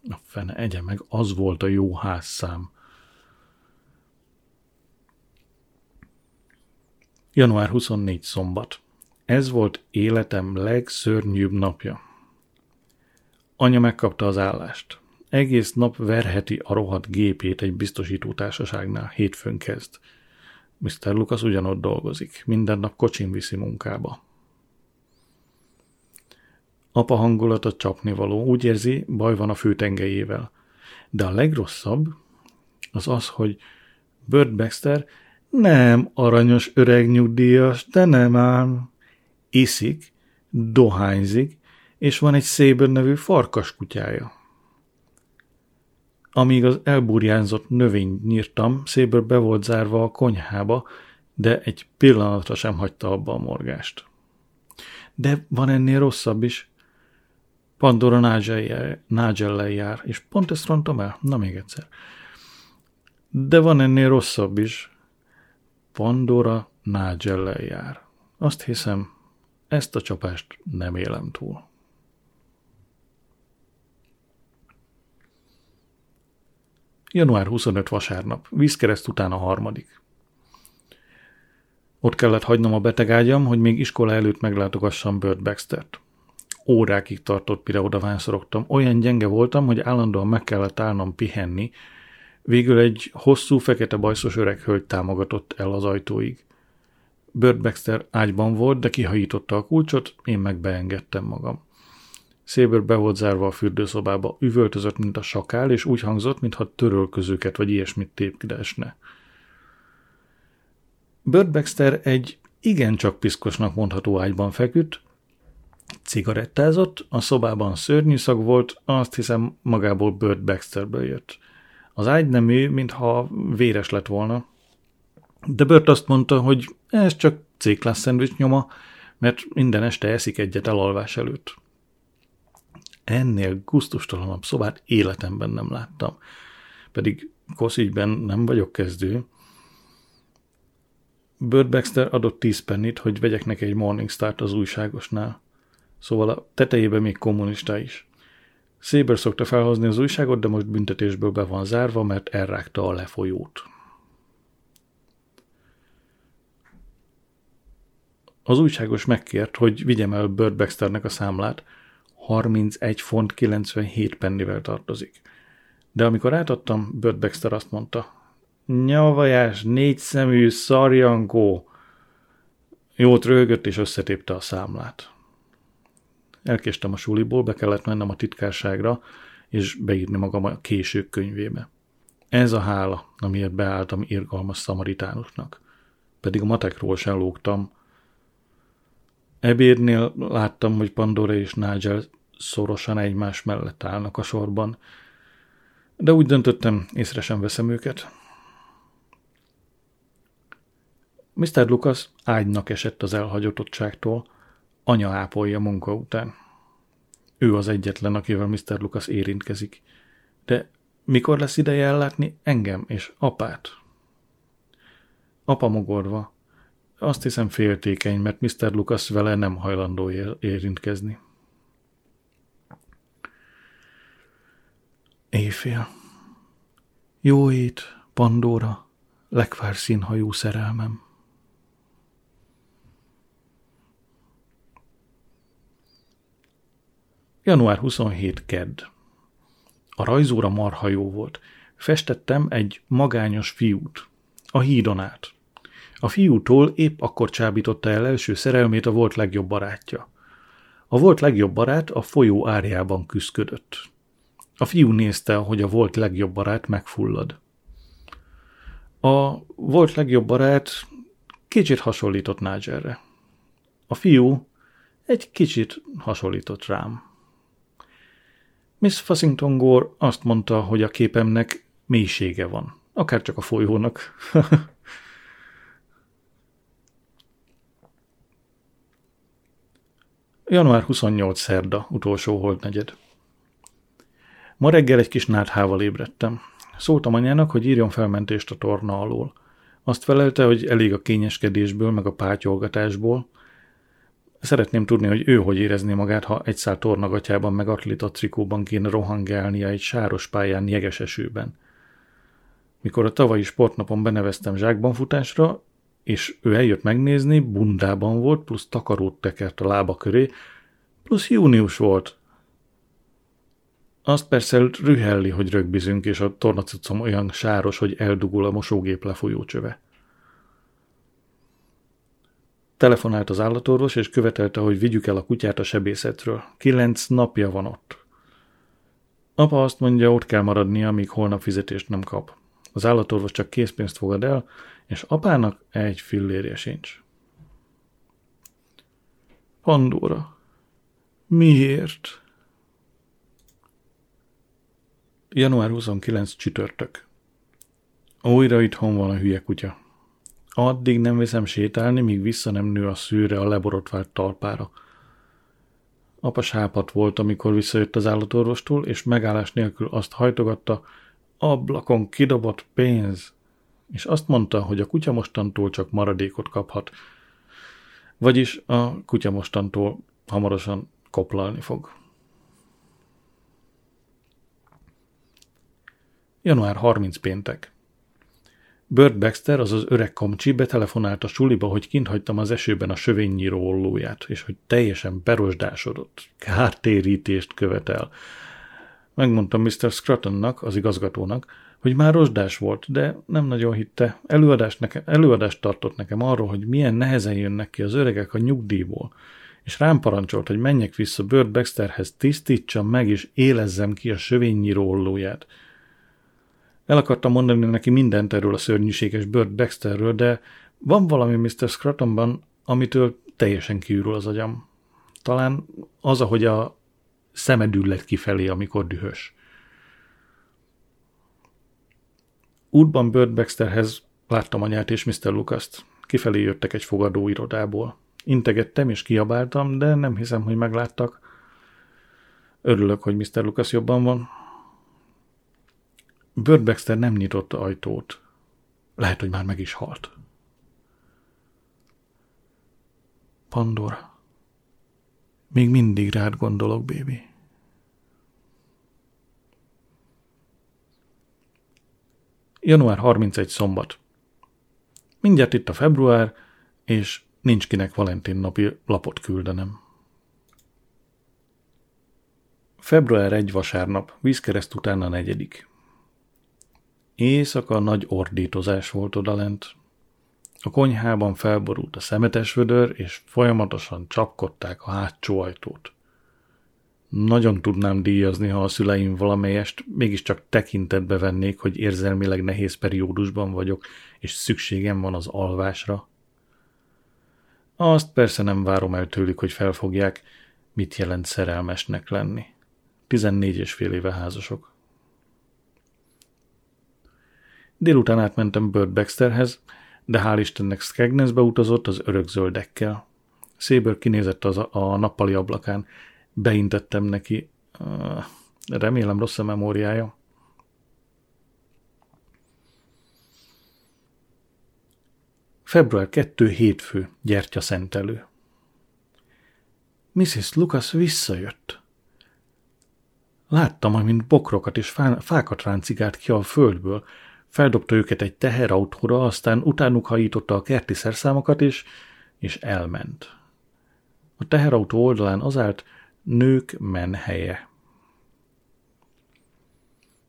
A fene egye meg, az volt a jó házszám. Január 24 szombat. Ez volt életem legszörnyűbb napja. Anya megkapta az állást. Egész nap verheti a rohadt gépét egy biztosító társaságnál, hétfőn kezd. Mr. Lucas ugyanott dolgozik, minden nap kocsin viszi munkába. Apa hangulata csapnivaló, úgy érzi, baj van a főtengelyével. De a legrosszabb az az, hogy Bird Baxter nem aranyos öreg nyugdíjas, de nem ám. Iszik, dohányzik, és van egy Saber nevű farkas kutyája. Amíg az elburjánzott növény nyírtam, Saber be volt zárva a konyhába, de egy pillanatra sem hagyta abba a morgást. De van ennél rosszabb is. Pandora nigel jár, és pont ezt rontom el? Na még egyszer. De van ennél rosszabb is. Pandora nigel jár. Azt hiszem, ezt a csapást nem élem túl. Január 25 vasárnap, vízkereszt után a harmadik. Ott kellett hagynom a betegágyam, hogy még iskola előtt meglátogassam Bird Baxtert. Órákig tartott, mire oda vánszorogtam. Olyan gyenge voltam, hogy állandóan meg kellett állnom pihenni. Végül egy hosszú, fekete bajszos öreg hölgy támogatott el az ajtóig. Bird Baxter ágyban volt, de kihajította a kulcsot, én meg beengedtem magam. Széből be volt zárva a fürdőszobába, üvöltözött, mint a sakál, és úgy hangzott, mintha törölközőket vagy ilyesmit tépkidesne. Bird Baxter egy igencsak piszkosnak mondható ágyban feküdt, cigarettázott, a szobában szörnyű szag volt, azt hiszem magából Bird Baxterből jött. Az ágy nem ő, mintha véres lett volna. De Bird azt mondta, hogy ez csak C-class szendvics nyoma, mert minden este eszik egyet elalvás előtt. Ennél guztustalanabb szobát életemben nem láttam. Pedig koszígyben nem vagyok kezdő. Bird Baxter adott 10 pennit, hogy vegyek neki egy Morningstar-t az újságosnál. Szóval a tetejében még kommunista is. Széber szokta felhozni az újságot, de most büntetésből be van zárva, mert elrágta a lefolyót. Az újságos megkért, hogy vigyem el Bird Baxternek a számlát, 31 font 97 pennivel tartozik. De amikor átadtam, Bird Baxter azt mondta, nyavajás, négy szemű, szarjankó. Jót röhögött és összetépte a számlát. Elkéstem a suliból, be kellett mennem a titkárságra, és beírni magam a késők könyvébe. Ez a hála, amiért beálltam irgalmas szamaritánusnak. Pedig a matekról sem lógtam. Ebédnél láttam, hogy Pandora és Nigel szorosan egymás mellett állnak a sorban, de úgy döntöttem, észre sem veszem őket. Mr. Lucas ágynak esett az elhagyottságtól, anya ápolja munka után. Ő az egyetlen, akivel Mr. Lucas érintkezik. De mikor lesz ideje ellátni engem és apát? Apa mogorva. Azt hiszem féltékeny, mert Mr. Lucas vele nem hajlandó érintkezni. Éjfél. Jó ét, Pandora, lekvár színhajú szerelmem. Január 27. Kedd. A rajzóra marha jó volt. Festettem egy magányos fiút. A hídon át. A fiútól épp akkor csábította el első szerelmét a volt legjobb barátja. A volt legjobb barát a folyó árjában küszködött. A fiú nézte, hogy a volt legjobb barát megfullad. A volt legjobb barát kicsit hasonlított Nigelre. A fiú egy kicsit hasonlított rám. Miss Fussington Gore azt mondta, hogy a képemnek mélysége van. Akár csak a folyónak. (laughs) Január 28 szerda, utolsó holdnegyed. Ma reggel egy kis náthával ébredtem. Szóltam anyának, hogy írjon felmentést a torna alól. Azt felelte, hogy elég a kényeskedésből, meg a pátyolgatásból, Szeretném tudni, hogy ő hogy érezné magát, ha egy szál tornagatyában meg atlita trikóban kéne rohangálnia egy sáros pályán jeges esőben. Mikor a tavalyi sportnapon beneveztem zsákban futásra, és ő eljött megnézni, bundában volt, plusz takarót tekert a lába köré, plusz június volt. Azt persze rühelli, hogy rögbizünk, és a tornacucom olyan sáros, hogy eldugul a mosógép lefolyócsöve. Telefonált az állatorvos, és követelte, hogy vigyük el a kutyát a sebészetről. Kilenc napja van ott. Apa azt mondja, ott kell maradnia, amíg holnap fizetést nem kap. Az állatorvos csak készpénzt fogad el, és apának egy fillérje sincs. Pandora. Miért? Január 29 csütörtök. Újra itthon van a hülye kutya. Addig nem veszem sétálni, míg vissza nem nő a szűre a leborotvált talpára. Apa sápat volt, amikor visszajött az állatorvostól, és megállás nélkül azt hajtogatta, ablakon kidobott pénz, és azt mondta, hogy a kutya mostantól csak maradékot kaphat. Vagyis a kutya mostantól hamarosan koplalni fog. Január 30 péntek. Burt Baxter, az az öreg komcsi betelefonált a suliba, hogy kint hagytam az esőben a sövénynyíró ollóját, és hogy teljesen berosdásodott, kártérítést követel. Megmondtam Mr. Scruttonnak, az igazgatónak, hogy már rozsdás volt, de nem nagyon hitte. Előadást, nekem, előadást tartott nekem arról, hogy milyen nehezen jönnek ki az öregek a nyugdíjból, és rám parancsolt, hogy menjek vissza Burt Baxterhez, tisztítsam meg és élezzem ki a sövénynyíró ollóját. El akartam mondani neki mindent erről a szörnyűséges Burt Baxterről, de van valami Mr. Scruttonban, amitől teljesen kiürül az agyam. Talán az, ahogy a szemedüllet kifelé, amikor dühös. Útban Burt Baxterhez láttam anyát és Mr. Lucas-t. Kifelé jöttek egy fogadóirodából. Integettem és kiabáltam, de nem hiszem, hogy megláttak. Örülök, hogy Mr. Lucas jobban van. Burt Baxter nem nyitott ajtót. Lehet, hogy már meg is halt. Pandora. Még mindig rád gondolok, bébi. Január 31 szombat. Mindjárt itt a február, és nincs kinek Valentin napi lapot küldenem. Február 1 vasárnap, vízkereszt után a negyedik. Éjszaka nagy ordítozás volt odalent. A konyhában felborult a szemetes vödör, és folyamatosan csapkodták a hátsó ajtót. Nagyon tudnám díjazni, ha a szüleim valamelyest mégiscsak tekintetbe vennék, hogy érzelmileg nehéz periódusban vagyok, és szükségem van az alvásra. Azt persze nem várom el tőlük, hogy felfogják, mit jelent szerelmesnek lenni. Tizennégy és fél éve házasok. Délután átmentem Bird Baxterhez, de hál' Istennek Skagnesbe utazott az örök zöldekkel. Széből kinézett az a, a nappali ablakán. Beintettem neki. Remélem rossz a memóriája. Február 2 hétfő, gyertya szentelő. Mrs. Lucas visszajött. Láttam, amint bokrokat és fákat ráncigált ki a földből, feldobta őket egy teherautóra, aztán utánuk hajította a kerti szerszámokat, és, és elment. A teherautó oldalán az állt nők menhelye.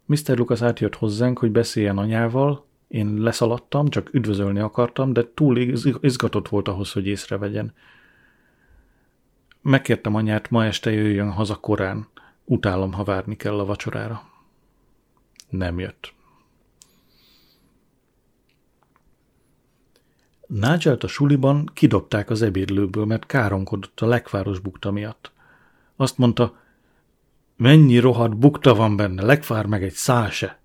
Mr. Lucas átjött hozzánk, hogy beszéljen anyával, én leszaladtam, csak üdvözölni akartam, de túl izgatott volt ahhoz, hogy észrevegyen. Megkértem anyát, ma este jöjjön haza korán. Utálom, ha várni kell a vacsorára. Nem jött. Nágyelt a suliban kidobták az ebédlőből, mert káromkodott a lekváros bukta miatt. Azt mondta, mennyi rohadt bukta van benne, lekvár meg egy szál se.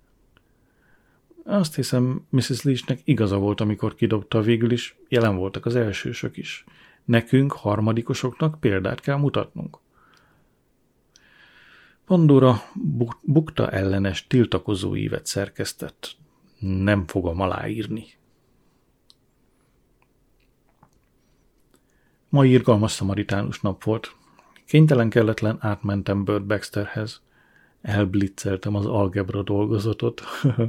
Azt hiszem, Mrs. Leachnek igaza volt, amikor kidobta végül is, jelen voltak az elsősök is. Nekünk, harmadikosoknak példát kell mutatnunk. Pandora bukta ellenes tiltakozó ívet szerkesztett. Nem fogom aláírni. Ma irgalmas szamaritánus nap volt. Kénytelen kelletlen átmentem Bird Baxterhez. Elblitzeltem az algebra dolgozatot. (laughs)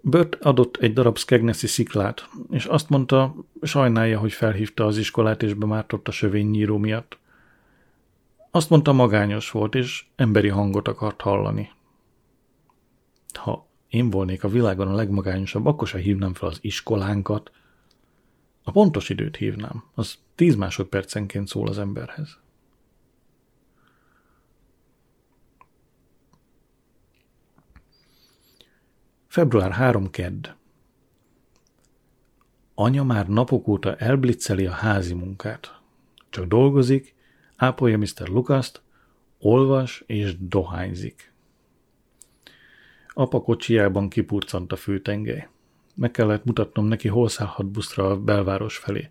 Bört adott egy darab Skegnesi sziklát, és azt mondta, sajnálja, hogy felhívta az iskolát és bemártott a sövénynyíró miatt. Azt mondta, magányos volt, és emberi hangot akart hallani. Ha én volnék a világon a legmagányosabb, akkor se hívnám fel az iskolánkat. A pontos időt hívnám, az tíz másodpercenként szól az emberhez. Február 3 kedd. Anya már napok óta elblicceli a házi munkát. Csak dolgozik, ápolja Mr. Lukaszt, olvas és dohányzik. Apa kocsiában kipurcant a főtengely. Meg kellett mutatnom neki, hol szállhat buszra a belváros felé.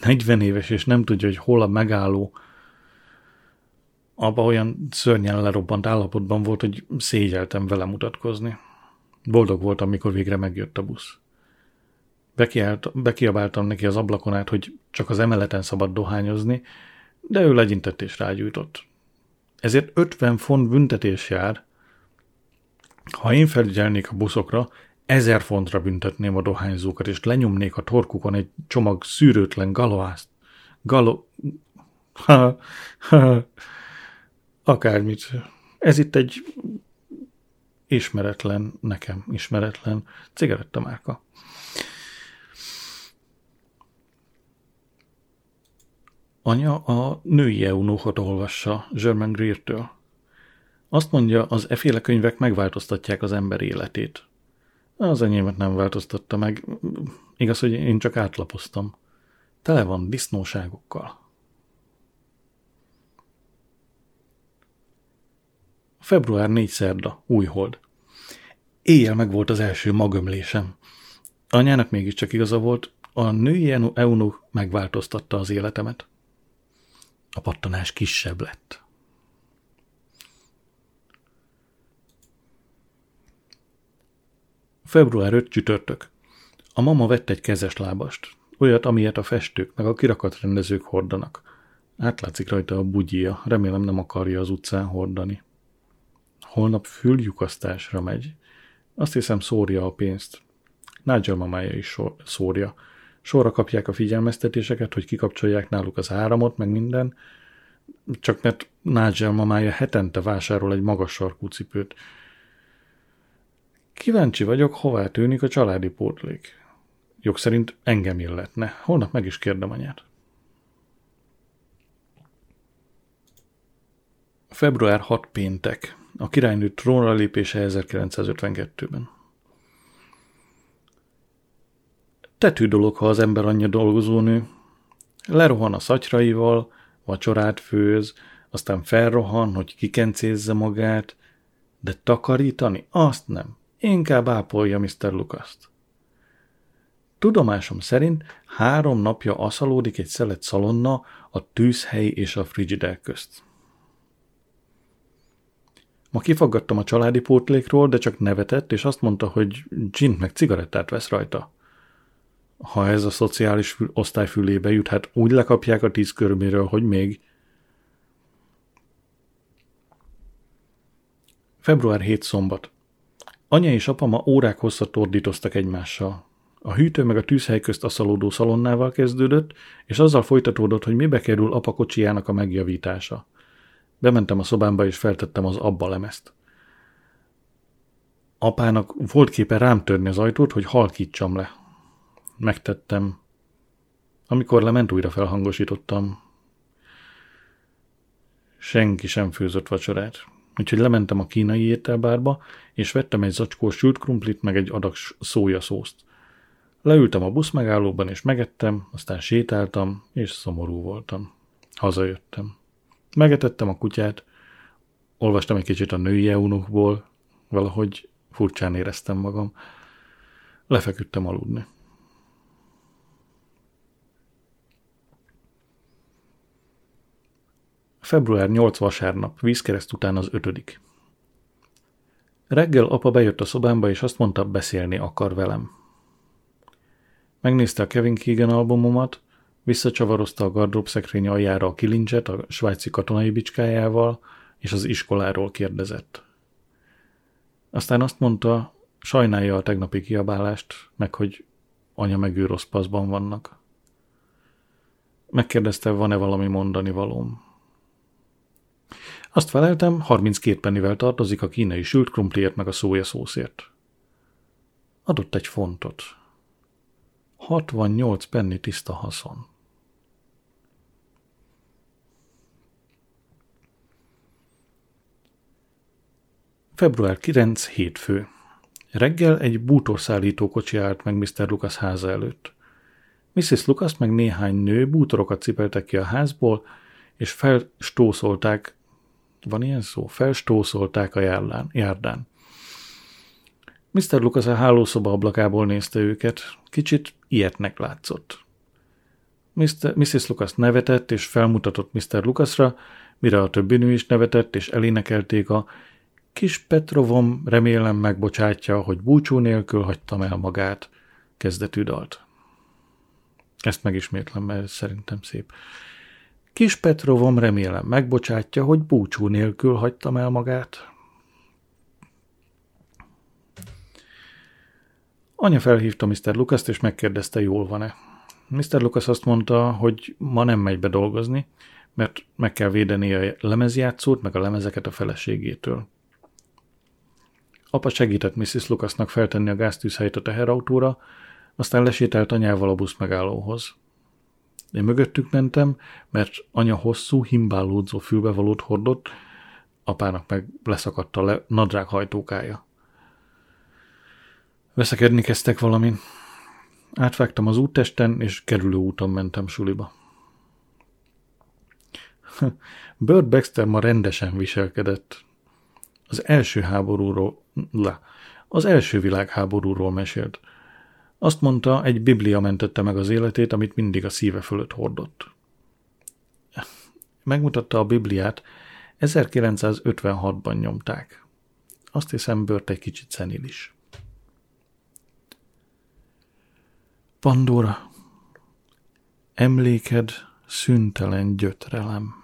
40 éves, és nem tudja, hogy hol a megálló. Apa olyan szörnyen lerobbant állapotban volt, hogy szégyeltem vele mutatkozni. Boldog voltam, mikor végre megjött a busz. Bekiált, bekiabáltam neki az ablakon át, hogy csak az emeleten szabad dohányozni, de ő legyintett és rágyújtott. Ezért 50 font büntetés jár. Ha én felügyelnék a buszokra, ezer fontra büntetném a dohányzókat, és lenyomnék a torkukon egy csomag szűrőtlen galoászt. Galo... Ha, (laughs) ha, akármit. Ez itt egy ismeretlen, nekem ismeretlen cigarettamárka. Anya a női eunuchot olvassa German Greer-től. Azt mondja, az eféle könyvek megváltoztatják az ember életét. Az enyémet nem változtatta meg. Igaz, hogy én csak átlapoztam. Tele van disznóságokkal. Február 4 szerda, újhold. Éjjel meg volt az első magömlésem. Anyának mégiscsak igaza volt, a női eunuch megváltoztatta az életemet. A pattanás kisebb lett. Február 5 csütörtök. A mama vett egy kezes lábast, olyat, amilyet a festők meg a kirakatrendezők hordanak. Átlátszik rajta a bugyia, remélem nem akarja az utcán hordani. Holnap füllyukasztásra megy. Azt hiszem szórja a pénzt. Nigel mamája is sor, szórja. Sorra kapják a figyelmeztetéseket, hogy kikapcsolják náluk az áramot, meg minden, csak mert Nigel mamája hetente vásárol egy magas sarkú cipőt. Kíváncsi vagyok, hová tűnik a családi pótlék. Jog szerint engem illetne. Holnap meg is kérdem anyát. Február 6 péntek. A királynő trónra lépése 1952-ben. Tetű dolog, ha az ember anyja dolgozónő. Lerohan a szatyraival, vacsorát főz, aztán felrohan, hogy kikencézze magát, de takarítani? Azt nem. Inkább ápolja Mr. Lukaszt. Tudomásom szerint három napja aszalódik egy szelet szalonna a tűzhely és a frigider közt. Ma kifaggattam a családi pótlékról, de csak nevetett, és azt mondta, hogy gin meg cigarettát vesz rajta. Ha ez a szociális osztály fülébe jut, hát úgy lekapják a tíz körméről, hogy még. Február 7 szombat. Anya és apa ma órák hosszat ordítoztak egymással. A hűtő meg a tűzhely közt aszalódó szalonnával kezdődött, és azzal folytatódott, hogy mibe kerül apa kocsijának a megjavítása. Bementem a szobámba, és feltettem az abba lemezt. Apának volt képe rám törni az ajtót, hogy halkítsam le. Megtettem. Amikor lement, újra felhangosítottam. Senki sem főzött vacsorát. Úgyhogy lementem a kínai ételbárba, és vettem egy zacskó sült krumplit, meg egy adag szójaszószt. Leültem a busz megállóban, és megettem, aztán sétáltam, és szomorú voltam. Hazajöttem. Megetettem a kutyát, olvastam egy kicsit a női eunuchból, valahogy furcsán éreztem magam. Lefeküdtem aludni. Február 8 vasárnap, vízkereszt után az ötödik. Reggel apa bejött a szobámba, és azt mondta, beszélni akar velem. Megnézte a Kevin Keegan albumomat, visszacsavarozta a gardrób szekrény aljára a kilincset a svájci katonai bicskájával, és az iskoláról kérdezett. Aztán azt mondta, sajnálja a tegnapi kiabálást, meg hogy anya meg ő rossz paszban vannak. Megkérdezte, van-e valami mondani valóm. Azt feleltem, 32 pennivel tartozik a kínai sült krumpliért meg a szójaszószért. Adott egy fontot. 68 penni tiszta haszon. Február 9. hétfő. Reggel egy bútorszállító kocsi állt meg Mr. Lucas háza előtt. Mrs. Lucas meg néhány nő bútorokat cipeltek ki a házból, és felstószolták, van ilyen szó? Felstószolták a járdán. járdán. Mr. Lucas a hálószoba ablakából nézte őket, kicsit ilyetnek látszott. Mr. Mrs. Lucas nevetett és felmutatott Mr. Lucasra, mire a többi nő is nevetett és elénekelték a Kis Petrovom remélem megbocsátja, hogy búcsú nélkül hagytam el magát, kezdetű dalt. Ezt megismétlem, mert szerintem szép. Kis Petrovom remélem megbocsátja, hogy búcsú nélkül hagytam el magát. Anya felhívta Mr. Lucas-t, és megkérdezte, jól van-e. Mr. Lucas azt mondta, hogy ma nem megy be dolgozni, mert meg kell védeni a lemezjátszót, meg a lemezeket a feleségétől. Apa segített Mrs. Lucasnak feltenni a gáztűzhelyet a teherautóra, aztán lesételt anyával a busz megállóhoz. Én mögöttük mentem, mert anya hosszú, himbálódzó fülbevalót hordott, apának meg leszakadt a le- nadrág hajtókája. Veszekedni kezdtek valamin. Átvágtam az úttesten, és kerülő úton mentem suliba. (laughs) Bird Baxter ma rendesen viselkedett. Az első háborúról, le, az első világháborúról mesélt. Azt mondta, egy biblia mentette meg az életét, amit mindig a szíve fölött hordott. Megmutatta a bibliát, 1956-ban nyomták. Azt hiszem, bört egy kicsit szenilis. Pandora, emléked szüntelen gyötrelem.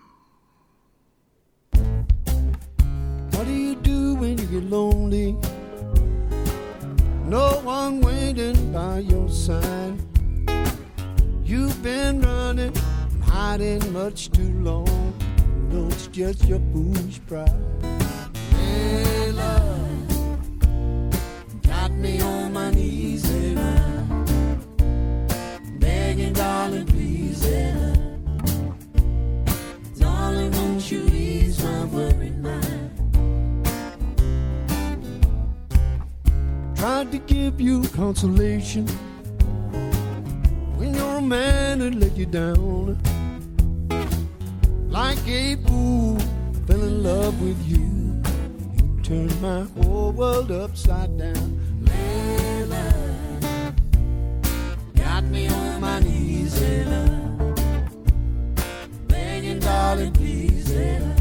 What do you do when you get lonely? No one waiting by your side. You've been running, hiding much too long. No, it's just your foolish pride. Hey, love, got me on my knees, hey, love. Tried to give you consolation when your man had let you down. Like a fool, fell in love with you. You turned my whole world upside down. Layla, got me on my knees, Layla. Begging, darling, please, Layla.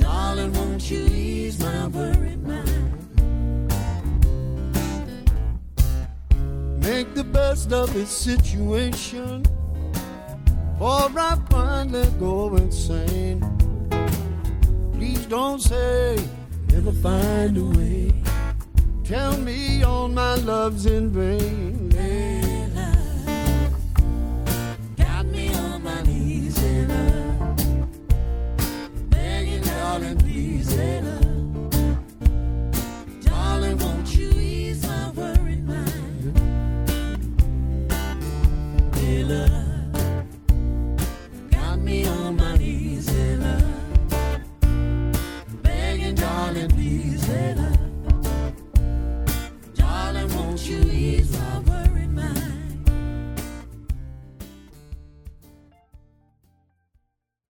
Darling, won't you ease my worried best of this situation, or I finally go insane. Please don't say never find a way. Tell me all my love's in vain.